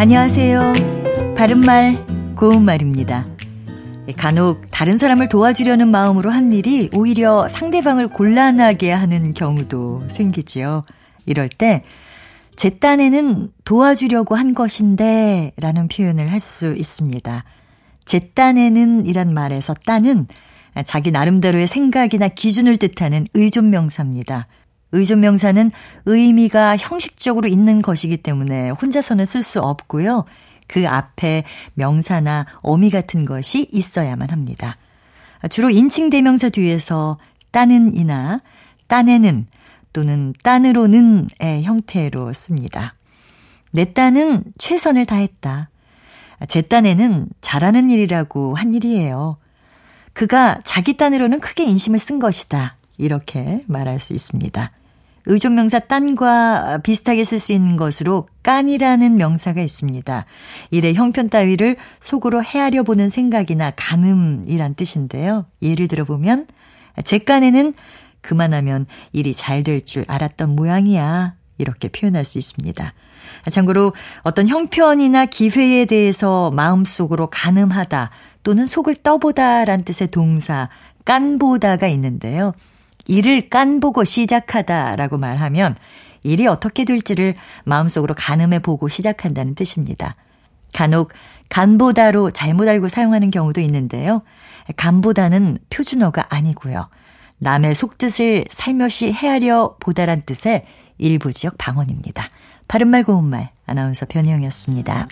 안녕하세요. 바른말, 고운말입니다. 간혹 다른 사람을 도와주려는 마음으로 한 일이 오히려 상대방을 곤란하게 하는 경우도 생기지요. 이럴 때, 제 딴에는 도와주려고 한 것인데, 라는 표현을 할 수 있습니다. 제 딴에는 이란 말에서 딴은 자기 나름대로의 생각이나 기준을 뜻하는 의존명사입니다. 의존명사는 의미가 형식적으로 있는 것이기 때문에 혼자서는 쓸 수 없고요. 그 앞에 명사나 어미 같은 것이 있어야만 합니다. 주로 인칭 대명사 뒤에서 따는이나 따내는 또는 딴으로는의 형태로 씁니다. 내 딴은 최선을 다했다. 제 딴에는 잘하는 일이라고 한 일이에요. 그가 자기 딴으로는 크게 인심을 쓴 것이다. 이렇게 말할 수 있습니다. 의존 명사 딴과 비슷하게 쓸 수 있는 것으로 깐이라는 명사가 있습니다. 일의 형편 따위를 속으로 헤아려 보는 생각이나 가늠이란 뜻인데요. 예를 들어보면 제 깐에는 그만하면 일이 잘 될 줄 알았던 모양이야. 이렇게 표현할 수 있습니다. 참고로 어떤 형편이나 기회에 대해서 마음속으로 가늠하다 또는 속을 떠보다 란 뜻의 동사 깐보다가 있는데요. 일을 깐보고 시작하다라고 말하면 일이 어떻게 될지를 마음속으로 가늠해 보고 시작한다는 뜻입니다. 간혹 간보다로 잘못 알고 사용하는 경우도 있는데요. 간보다는 표준어가 아니고요. 남의 속뜻을 살며시 헤아려 보다란 뜻의 일부 지역 방언입니다. 바른말 고운말 아나운서 변희영이었습니다.